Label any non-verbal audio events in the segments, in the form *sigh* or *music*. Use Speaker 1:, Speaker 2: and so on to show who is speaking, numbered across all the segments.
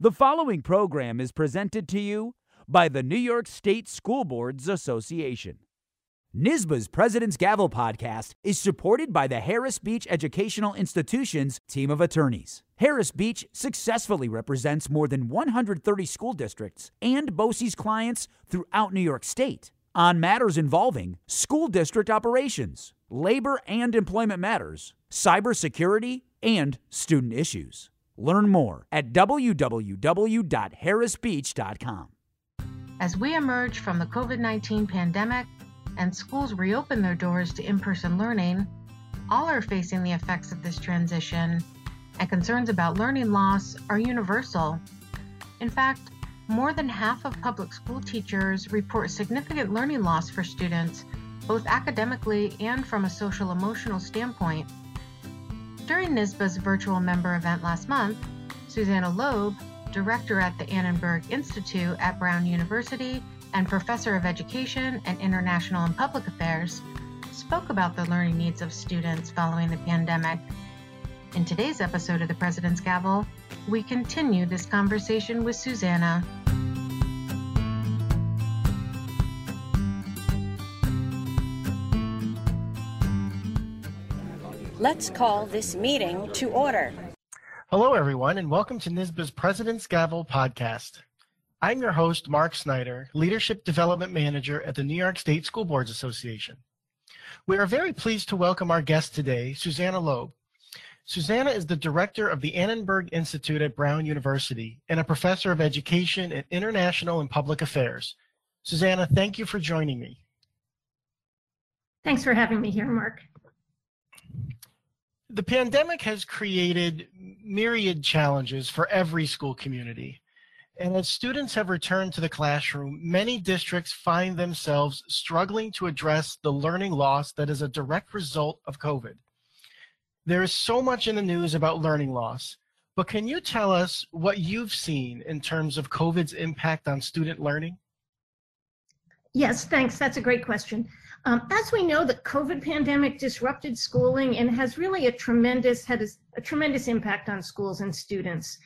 Speaker 1: The following program is presented to you by the New York State School Boards Association. NYSSBA's President's Gavel podcast is supported by the Harris Beach Educational Institution's team of attorneys. Harris Beach successfully represents more than 130 school districts and BOCES clients throughout New York State on matters involving school district operations, labor and employment matters, cybersecurity, and student issues. Learn more at www.harrisbeach.com.
Speaker 2: As we emerge from the COVID 19 pandemic and schools reopen their doors to in person learning, all are facing the effects of this transition, and concerns about learning loss are universal. In fact, more than half of public school teachers report significant learning loss for students, both academically and from a social emotional standpoint. During NYSSBA's virtual member event last month, Susanna Loeb, director at the Annenberg Institute at Brown University and professor of education and international and public affairs, spoke about the learning needs of students following the pandemic. In today's episode of the President's Gavel, we continue this conversation with Susanna.
Speaker 3: Let's call this meeting to order.
Speaker 4: Hello, everyone, and welcome to NYSSBA's President's Gavel podcast. I'm your host, Mark Snyder, Leadership Development Manager at the New York State School Boards Association. We are very pleased to welcome our guest today, Susanna Loeb. Susanna is the director of the Annenberg Institute at Brown University and a professor of education and international and public affairs. Susanna, thank you for joining me.
Speaker 5: Thanks for having me here, Mark
Speaker 4: the pandemic has created myriad challenges for every school community. And as students have returned to the classroom, many districts find themselves struggling to address the learning loss that is a direct result of COVID. There is so much in the news about learning loss, but can you tell us what you've seen in terms of COVID's impact on student learning?
Speaker 5: Yes, thanks. That's a great question. Um, as we know, the COVID pandemic disrupted schooling and has really a tremendous had a, a tremendous impact on schools and students.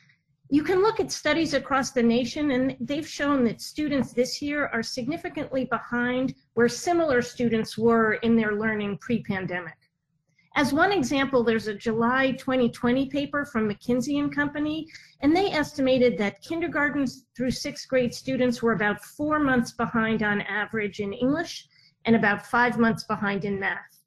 Speaker 5: You can look at studies across the nation, and they've shown that students this year are significantly behind where similar students were in their learning pre-pandemic. As one example, there's a July 2020 paper from McKinsey and Company, and they estimated that kindergarten through sixth grade students were about four months behind on average in English and about five months behind in math.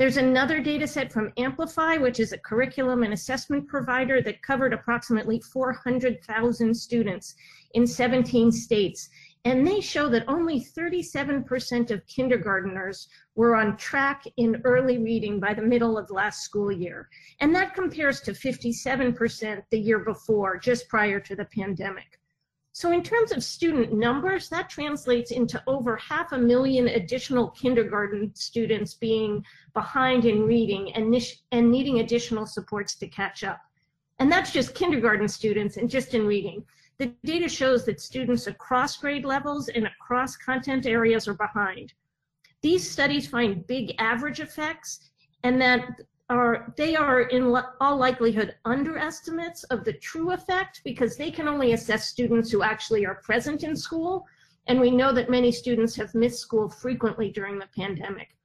Speaker 5: There's another data set from Amplify, which is a curriculum and assessment provider that covered approximately 400,000 students in 17 states. And they show that only 37% of kindergarteners were on track in early reading by the middle of last school year. And that compares to 57% the year before, just prior to the pandemic. So in terms of student numbers, that translates into over half a million additional kindergarten students being behind in reading and, and needing additional supports to catch up. And that's just kindergarten students and just in reading. The data shows that students across grade levels and across content areas are behind. These studies find big average effects and that are they are in all likelihood underestimates of the true effect because they can only assess students who actually are present in school and we know that many students have missed school frequently during the pandemic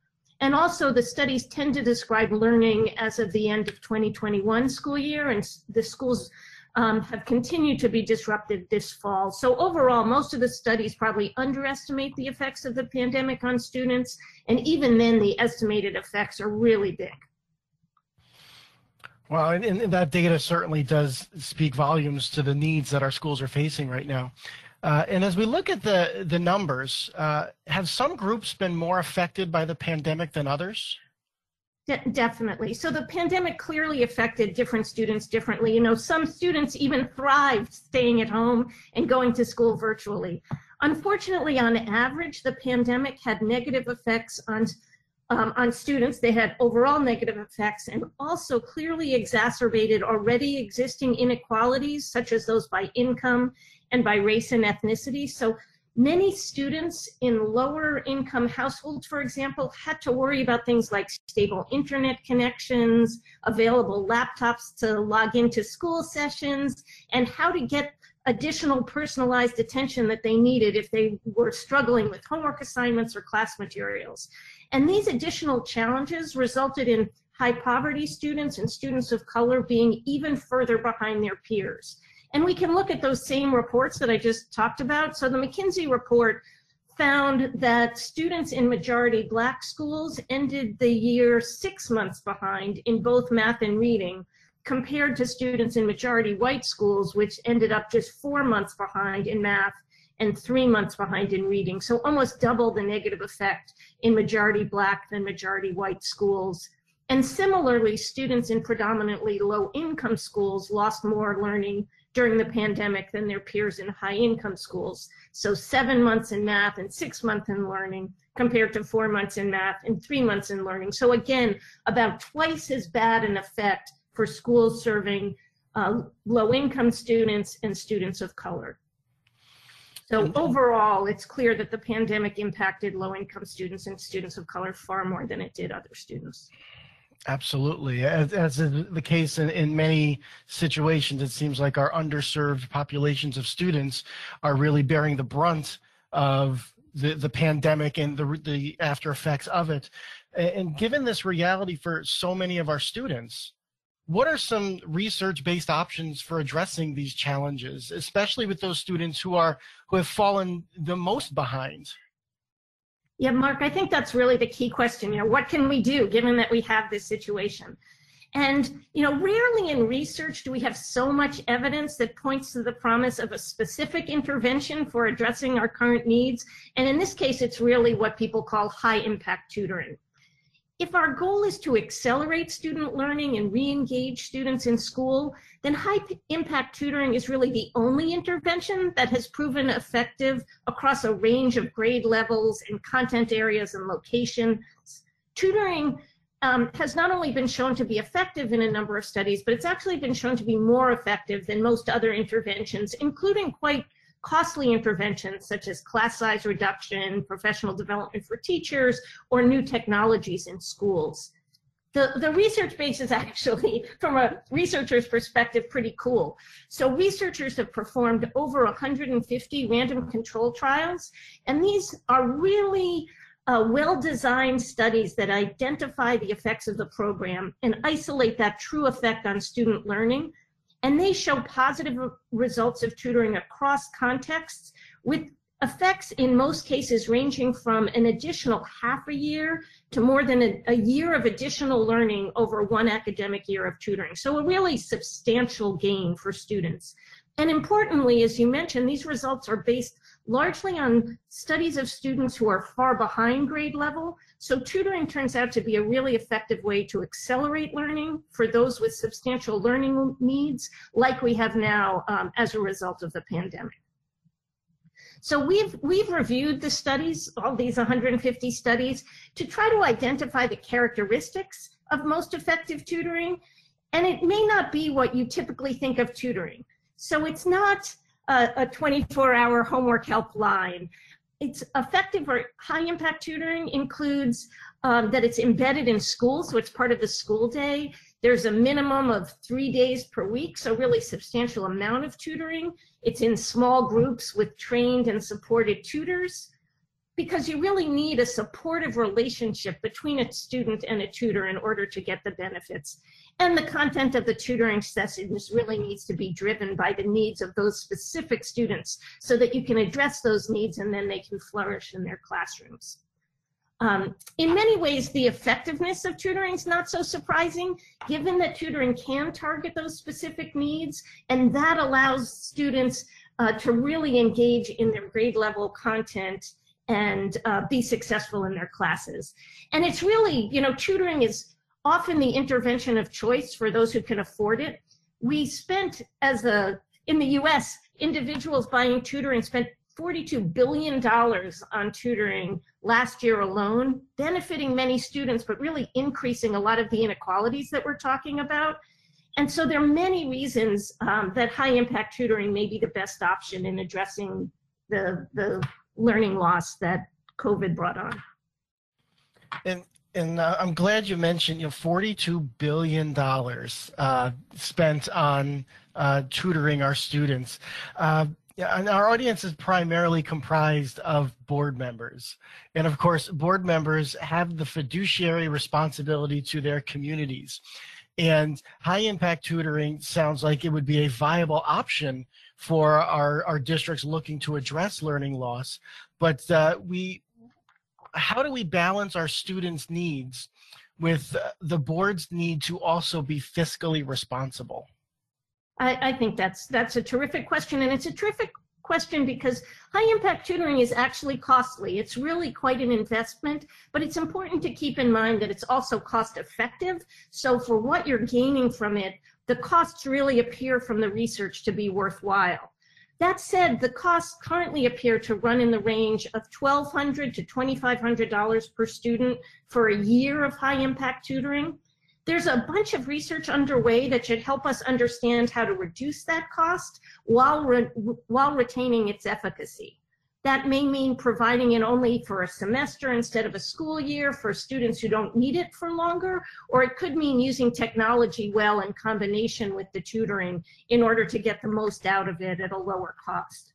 Speaker 5: and also the studies tend to describe learning as of the end of 2021 school year and the schools um, have continued to be disrupted this fall. So overall, most of the studies probably underestimate the effects of the pandemic on students, and even then the estimated effects are really big.
Speaker 4: Well, and, and, that data certainly does speak volumes to the needs that our schools are facing right now. Uh, and as we look at the the numbers, uh, have some groups been more affected by the pandemic than others?
Speaker 5: De definitely. So the pandemic clearly affected different students differently. You know, some students even thrived staying at home and going to school virtually. Unfortunately, on average, the pandemic had negative effects on um, on students. They had overall negative effects and also clearly exacerbated already existing inequalities, such as those by income and by race and ethnicity. So Many students in lower income households, for example, had to worry about things like stable internet connections, available laptops to log into school sessions, and how to get additional personalized attention that they needed if they were struggling with homework assignments or class materials. And these additional challenges resulted in high poverty students and students of color being even further behind their peers. And we can look at those same reports that I just talked about. So the McKinsey report found that students in majority black schools ended the year six months behind in both math and reading, compared to students in majority white schools, which ended up just four months behind in math and three months behind in reading. So almost double the negative effect in majority black than majority white schools. And similarly, students in predominantly low income schools lost more learning during the pandemic than their peers in high income schools. So seven months in math and six months in learning compared to four months in math and three months in learning. So again, about twice as bad an effect for schools serving uh, low-income students and students of color. So overall, it's clear that the pandemic impacted low-income students and students of color far more than it did other students.
Speaker 4: Absolutely. As, as is the case in, in many situations, it seems like our underserved populations of students are really bearing the brunt of the, the pandemic and the, the after effects of it. And given this reality for so many of our students, what are some research-based options for addressing these challenges, especially with those students who are who have fallen the most behind?
Speaker 5: Yeah, Mark, I think that's really the key question. You know, what can we do given that we have this situation? And, you know, rarely in research do we have so much evidence that points to the promise of a specific intervention for addressing our current needs. And in this case, it's really what people call high impact tutoring if our goal is to accelerate student learning and re-engage students in school, then high impact tutoring is really the only intervention that has proven effective across a range of grade levels and content areas and locations. Tutoring um, has not only been shown to be effective in a number of studies, but it's actually been shown to be more effective than most other interventions, including quite costly interventions such as class size reduction, professional development for teachers, or new technologies in schools. The, the research base is *laughs* actually, from a researcher's perspective, pretty cool. So researchers have performed over 150 random control trials, and these are really uh, well-designed studies that identify the effects of the program and isolate that true effect on student learning and they show positive results of tutoring across contexts with effects in most cases ranging from an additional half a year to more than a, a, year of additional learning over one academic year of tutoring. So a really substantial gain for students. And importantly, as you mentioned, these results are based largely on studies of students who are far behind grade level. So tutoring turns out to be a really effective way to accelerate learning for those with substantial learning needs, like we have now um, as a result of the pandemic. So we've, we've reviewed the studies, all these 150 studies, to try to identify the characteristics of most effective tutoring. And it may not be what you typically think of tutoring. So it's not a 24-hour homework helpline. It's effective or high impact tutoring includes um, that it's embedded in school, so it's part of the school day. There's a minimum of three days per week, so really substantial amount of tutoring. It's in small groups with trained and supported tutors because you really need a supportive relationship between a student and a tutor in order to get the benefits. And the content of the tutoring sessions really needs to be driven by the needs of those specific students so that you can address those needs and then they can flourish in their classrooms. Um, in many ways, the effectiveness of tutoring is not so surprising, given that tutoring can target those specific needs, and that allows students uh, to really engage in their grade level content and uh, be successful in their classes. And it's really, you know, tutoring is often the intervention of choice for those who can afford it. We spent as a, in the US, individuals buying tutoring spent $42 billion on tutoring last year alone, benefiting many students, but really increasing a lot of the inequalities that we're talking about. And so there are many reasons um, that high impact tutoring may be the best option in addressing the, the learning loss that COVID brought on.
Speaker 4: And and uh, I'm glad you mentioned you know 42 billion dollars uh, spent on uh, tutoring our students. Uh, and our audience is primarily comprised of board members. And of course, board members have the fiduciary responsibility to their communities. And high impact tutoring sounds like it would be a viable option for our, our districts looking to address learning loss. But uh, we, how do we balance our students' needs with uh, the board's need to also be fiscally responsible?
Speaker 5: I, I think that's that's a terrific question, and it's a terrific question because high impact tutoring is actually costly. It's really quite an investment, but it's important to keep in mind that it's also cost effective. So for what you're gaining from it, the costs really appear from the research to be worthwhile. That said, the costs currently appear to run in the range of $1,200 to $2,500 per student for a year of high impact tutoring. There's a bunch of research underway that should help us understand how to reduce that cost while, re while retaining its efficacy. That may mean providing it only for a semester instead of a school year for students who don't need it for longer, or it could mean using technology well in combination with the tutoring in order to get the most out of it at a lower cost.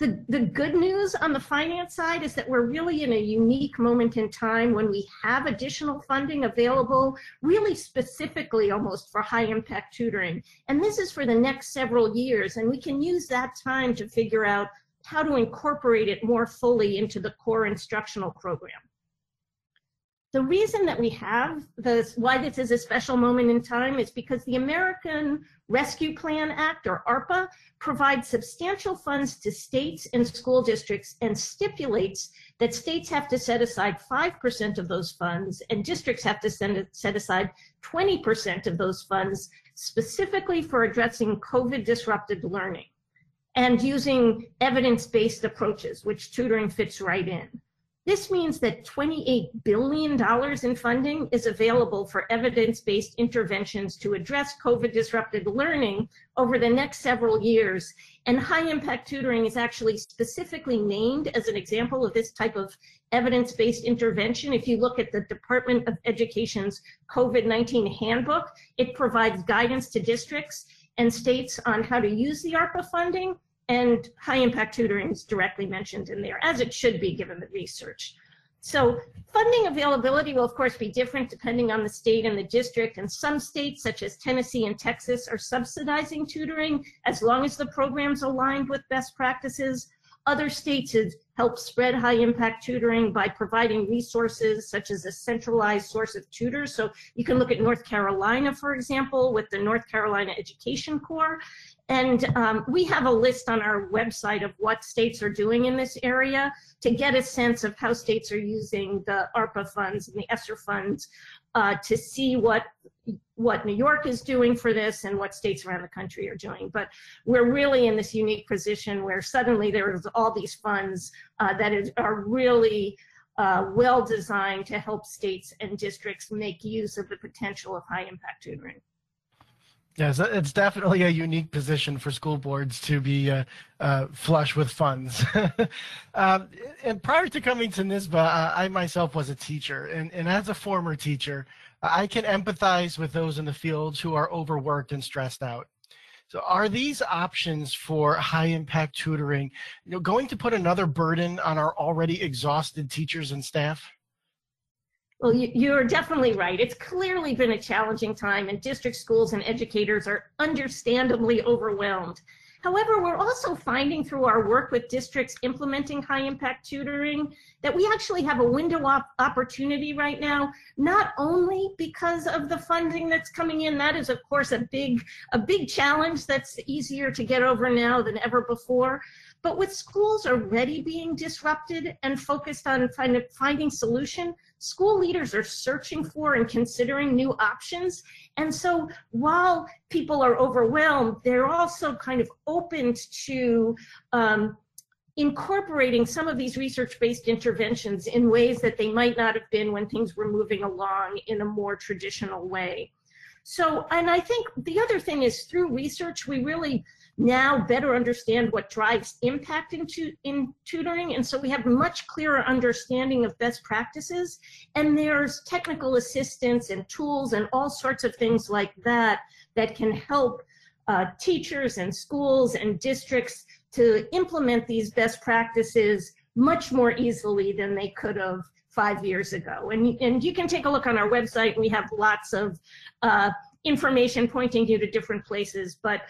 Speaker 5: The, the good news on the finance side is that we're really in a unique moment in time when we have additional funding available, really specifically almost for high impact tutoring. And this is for the next several years, and we can use that time to figure out how to incorporate it more fully into the core instructional program. The reason that we have this, why this is a special moment in time is because the American Rescue Plan Act, or ARPA, provides substantial funds to states and school districts and stipulates that states have to set aside 5% of those funds and districts have to set aside 20% of those funds specifically for addressing COVID disrupted learning and using evidence-based approaches, which tutoring fits right in. This means that $28 billion in funding is available for evidence-based interventions to address COVID-disrupted learning over the next several years. And high-impact tutoring is actually specifically named as an example of this type of evidence-based intervention. If you look at the Department of Education's COVID-19 handbook, it provides guidance to districts and states on how to use the ARPA funding and high impact tutoring is directly mentioned in there, as it should be given the research. So funding availability will of course be different depending on the state and the district and some states such as Tennessee and Texas are subsidizing tutoring as long as the program's aligned with best practices. Other states have helped spread high impact tutoring by providing resources such as a centralized source of tutors. So you can look at North Carolina, for example, with the North Carolina Education Corps. And um, we have a list on our website of what states are doing in this area to get a sense of how states are using the ARPA funds and the ESSER funds uh, to see what what New York is doing for this and what states around the country are doing. But we're really in this unique position where suddenly there's all these funds uh, that is, are really uh, well designed to help states and districts make use of the potential of high impact tutoring.
Speaker 4: Yes, it's definitely a unique position for school boards to be uh, uh, flush with funds. *laughs* um, and prior to coming to NYSSBA, uh, I myself was a teacher. And, and as a former teacher, I can empathize with those in the field who are overworked and stressed out. So are these options for high impact tutoring you know, going to put another burden on our already exhausted teachers and staff?
Speaker 5: Well, you, are definitely right. It's clearly been a challenging time, and district schools and educators are understandably overwhelmed. However, we're also finding through our work with districts implementing high impact tutoring that we actually have a window of opportunity right now, not only because of the funding that's coming in, that is of course a big, a big challenge that's easier to get over now than ever before, but with schools already being disrupted and focused on find, finding solution, school leaders are searching for and considering new options. And so while people are overwhelmed, they're also kind of open to um, incorporating some of these research-based interventions in ways that they might not have been when things were moving along in a more traditional way. So, and I think the other thing is through research, we really now better understand what drives impact in, tu in tutoring. And so we have much clearer understanding of best practices. And there's technical assistance and tools and all sorts of things like that that can help uh, teachers and schools and districts to implement these best practices much more easily than they could have five years ago. And, and you can take a look on our website. We have lots of uh, information pointing you to different places, but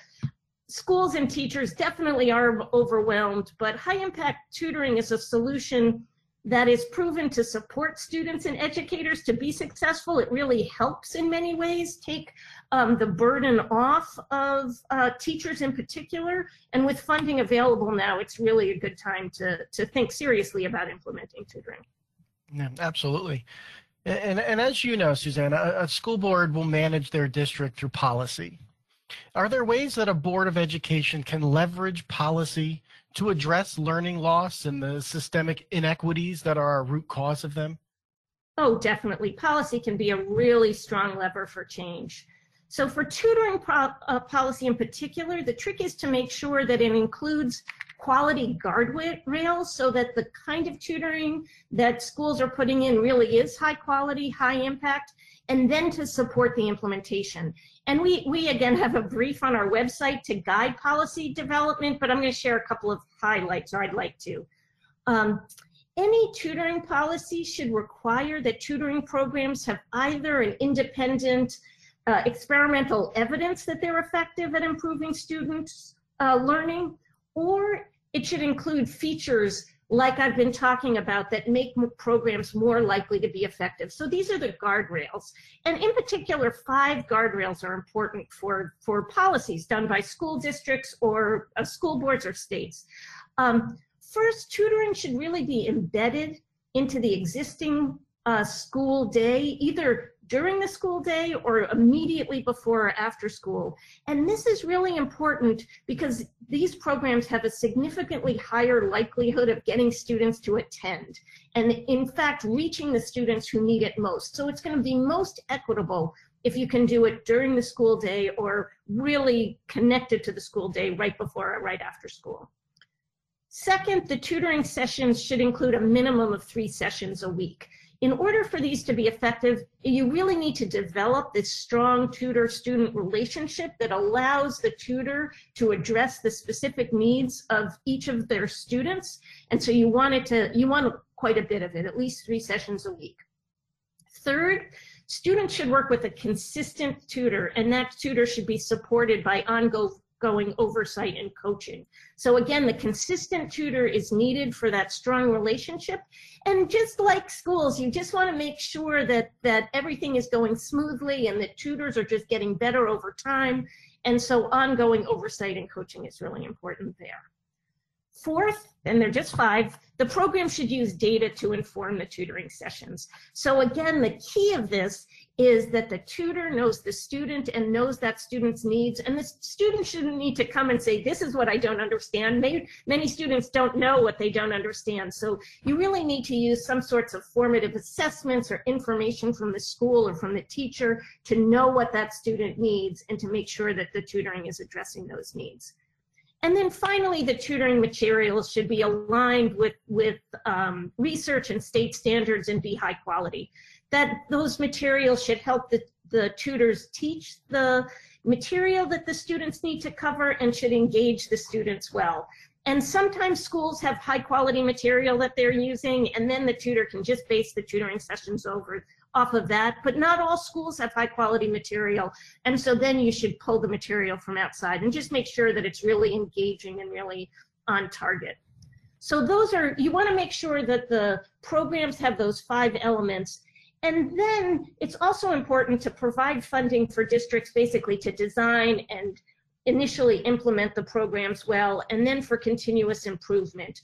Speaker 5: schools and teachers definitely are overwhelmed, but high impact tutoring is a solution that is proven to support students and educators to be successful. It really helps in many ways take um, the burden off of uh, teachers in particular. And with funding available now, it's really a good time to, to think seriously about implementing tutoring.
Speaker 4: Yeah, absolutely. And, and as you know, Susanna, a, a school board will manage their district through policy. Are there ways that a Board of Education can leverage policy to address learning loss and the systemic inequities that are a root cause of them?
Speaker 5: Oh, definitely. Policy can be a really strong lever for change. So for tutoring uh, policy in particular, the trick is to make sure that it includes quality guardrails so that the kind of tutoring that schools are putting in really is high quality, high impact, and then to support the implementation. And we, we again have a brief on our website to guide policy development, but I'm going to share a couple of highlights, or I'd like to. Um, any tutoring policy should require that tutoring programs have either an independent uh, experimental evidence that they're effective at improving students' uh, learning, or it should include features like I've been talking about, that make programs more likely to be effective. So these are the guardrails. And in particular, five guardrails are important for, for policies done by school districts or uh, school boards or states. Um, first, tutoring should really be embedded into the existing uh, school day, either during the school day or immediately before or after school. And this is really important because these programs have a significantly higher likelihood of getting students to attend and in fact reaching the students who need it most. So it's going to be most equitable if you can do it during the school day or really connected to the school day right before or right after school. Second, the tutoring sessions should include a minimum of three sessions a week in order for these to be effective, you really need to develop this strong tutor-student relationship that allows the tutor to address the specific needs of each of their students. And so you want it to, you want quite a bit of it, at least three sessions a week. Third, students should work with a consistent tutor, and that tutor should be supported by ongoing ongoing oversight and coaching. So again, the consistent tutor is needed for that strong relationship. And just like schools, you just want to make sure that, that everything is going smoothly and that tutors are just getting better over time. And so ongoing oversight and coaching is really important there. Fourth, and they're just five, the program should use data to inform the tutoring sessions. So again, the key of this is that the tutor knows the student and knows that student's needs. And the student shouldn't need to come and say, this is what I don't understand. Many, many students don't know what they don't understand. So you really need to use some sorts of formative assessments or information from the school or from the teacher to know what that student needs and to make sure that the tutoring is addressing those needs. And then finally, the tutoring materials should be aligned with, with um, research and state standards and be high quality that those materials should help the, the tutors teach the material that the students need to cover and should engage the students well. And sometimes schools have high quality material that they're using and then the tutor can just base the tutoring sessions over off of that, but not all schools have high quality material. And so then you should pull the material from outside and just make sure that it's really engaging and really on target. So those are, you wanna make sure that the programs have those five elements and then it's also important to provide funding for districts basically to design and initially implement the programs well, and then for continuous improvement.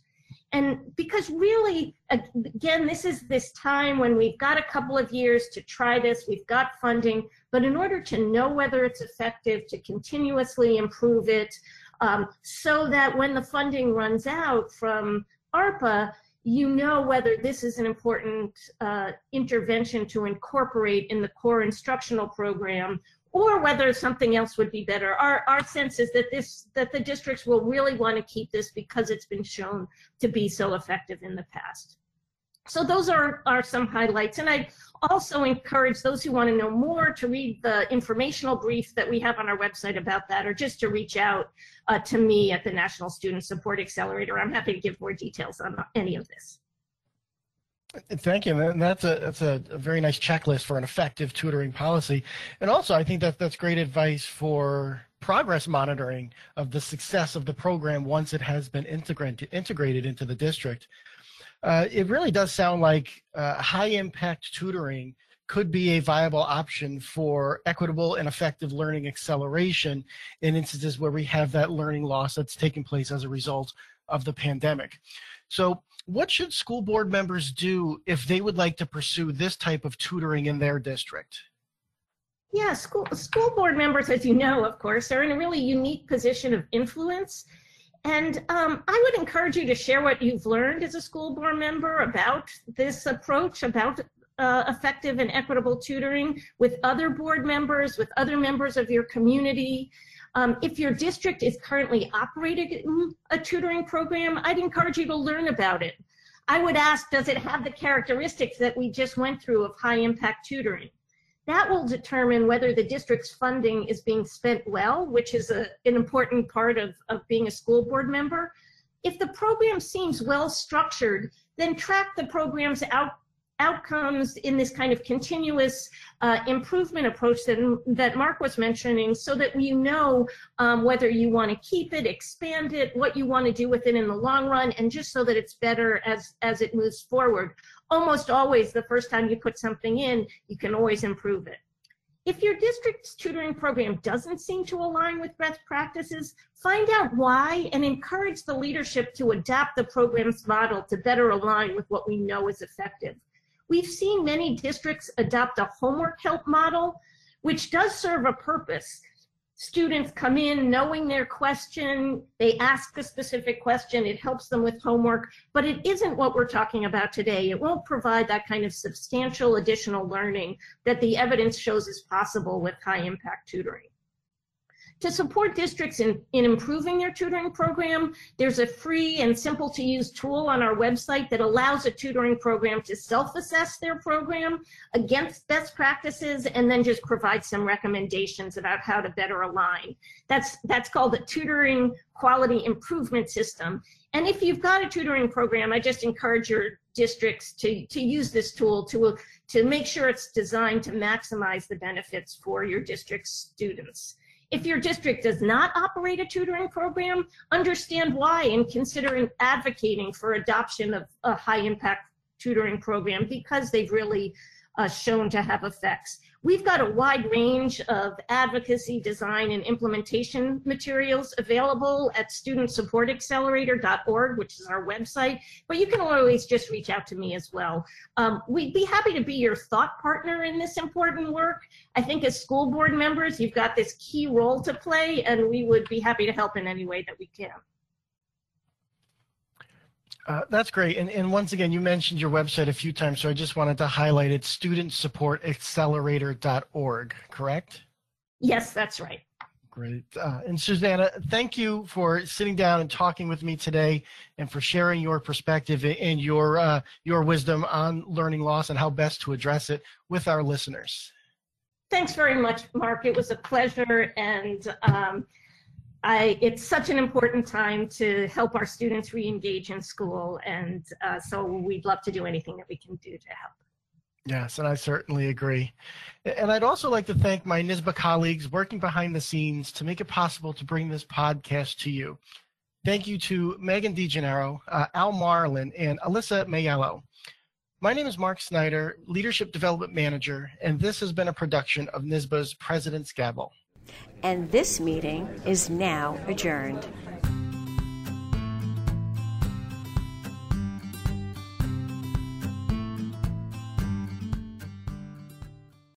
Speaker 5: And because really, again, this is this time when we've got a couple of years to try this, we've got funding, but in order to know whether it's effective, to continuously improve it, um, so that when the funding runs out from ARPA, you know whether this is an important uh, intervention to incorporate in the core instructional program or whether something else would be better. Our, our sense is that this that the districts will really want to keep this because it's been shown to be so effective in the past. So those are, are some highlights. And I also encourage those who want to know more to read the informational brief that we have on our website about that, or just to reach out uh, to me at the National Student Support Accelerator. I'm happy to give more details on any of this.
Speaker 4: Thank you. And that's a that's a, very nice checklist for an effective tutoring policy. And also, I think that that's great advice for progress monitoring of the success of the program once it has been integrated integrated into the district. Uh, it really does sound like uh, high impact tutoring could be a viable option for equitable and effective learning acceleration in instances where we have that learning loss that's taking place as a result of the pandemic. So what should school board members do if they would like to pursue this type of tutoring in their district?
Speaker 5: Yeah, school, school board members, as you know, of course, are in a really unique position of influence and um, I would encourage you to share what you've learned as a school board member about this approach, about uh, effective and equitable tutoring with other board members, with other members of your community. Um, if your district is currently operating a tutoring program, I'd encourage you to learn about it. I would ask, does it have the characteristics that we just went through of high impact tutoring? That will determine whether the district's funding is being spent well, which is a, an important part of, of being a school board member. If the program seems well structured, then track the program's out, outcomes in this kind of continuous uh, improvement approach that, that Mark was mentioning so that you know um, whether you want to keep it, expand it, what you want to do with it in the long run, and just so that it's better as, as it moves forward almost always the first time you put something in, you can always improve it. If your district's tutoring program doesn't seem to align with best practices, find out why and encourage the leadership to adapt the program's model to better align with what we know is effective. We've seen many districts adopt a homework help model, which does serve a purpose students come in knowing their question, they ask a specific question, it helps them with homework, but it isn't what we're talking about today. It won't provide that kind of substantial additional learning that the evidence shows is possible with high impact tutoring. To support districts in, in improving their tutoring program, there's a free and simple to use tool on our website that allows a tutoring program to self-assess their program against best practices and then just provide some recommendations about how to better align. That's, that's called the Tutoring Quality Improvement System. And if you've got a tutoring program, I just encourage your districts to, to use this tool to, to make sure it's designed to maximize the benefits for your district's students. If your district does not operate a tutoring program, understand why and consider advocating for adoption of a high impact tutoring program because they've really uh, shown to have effects. We've got a wide range of advocacy, design, and implementation materials available at studentsupportaccelerator.org, which is our website, but you can always just reach out to me as well. Um, we'd be happy to be your thought partner in this important work. I think as school board members, you've got this key role to play, and we would be happy to help in any way that we can.
Speaker 4: Uh, that's great. And, and once again, you mentioned your website a few times, so I just wanted to highlight it, studentsupportaccelerator.org, correct?
Speaker 5: Yes, that's right.
Speaker 4: Great. Uh, and Susanna, thank you for sitting down and talking with me today and for sharing your perspective and your, uh, your wisdom on learning loss and how best to address it with our listeners.
Speaker 5: Thanks very much, Mark. It was a pleasure. And um, I, it's such an important time to help our students re-engage in school, and uh, so we'd love to do anything that we can do to help.
Speaker 4: Yes, and I certainly agree. And I'd also like to thank my NYSSBA colleagues working behind the scenes to make it possible to bring this podcast to you. Thank you to Megan DeGennaro, uh, Al Marlin, and Alyssa Mayello. My name is Mark Snyder, Leadership Development Manager, and this has been a production of NYSSBA's President's Gavel
Speaker 3: and this meeting is now adjourned.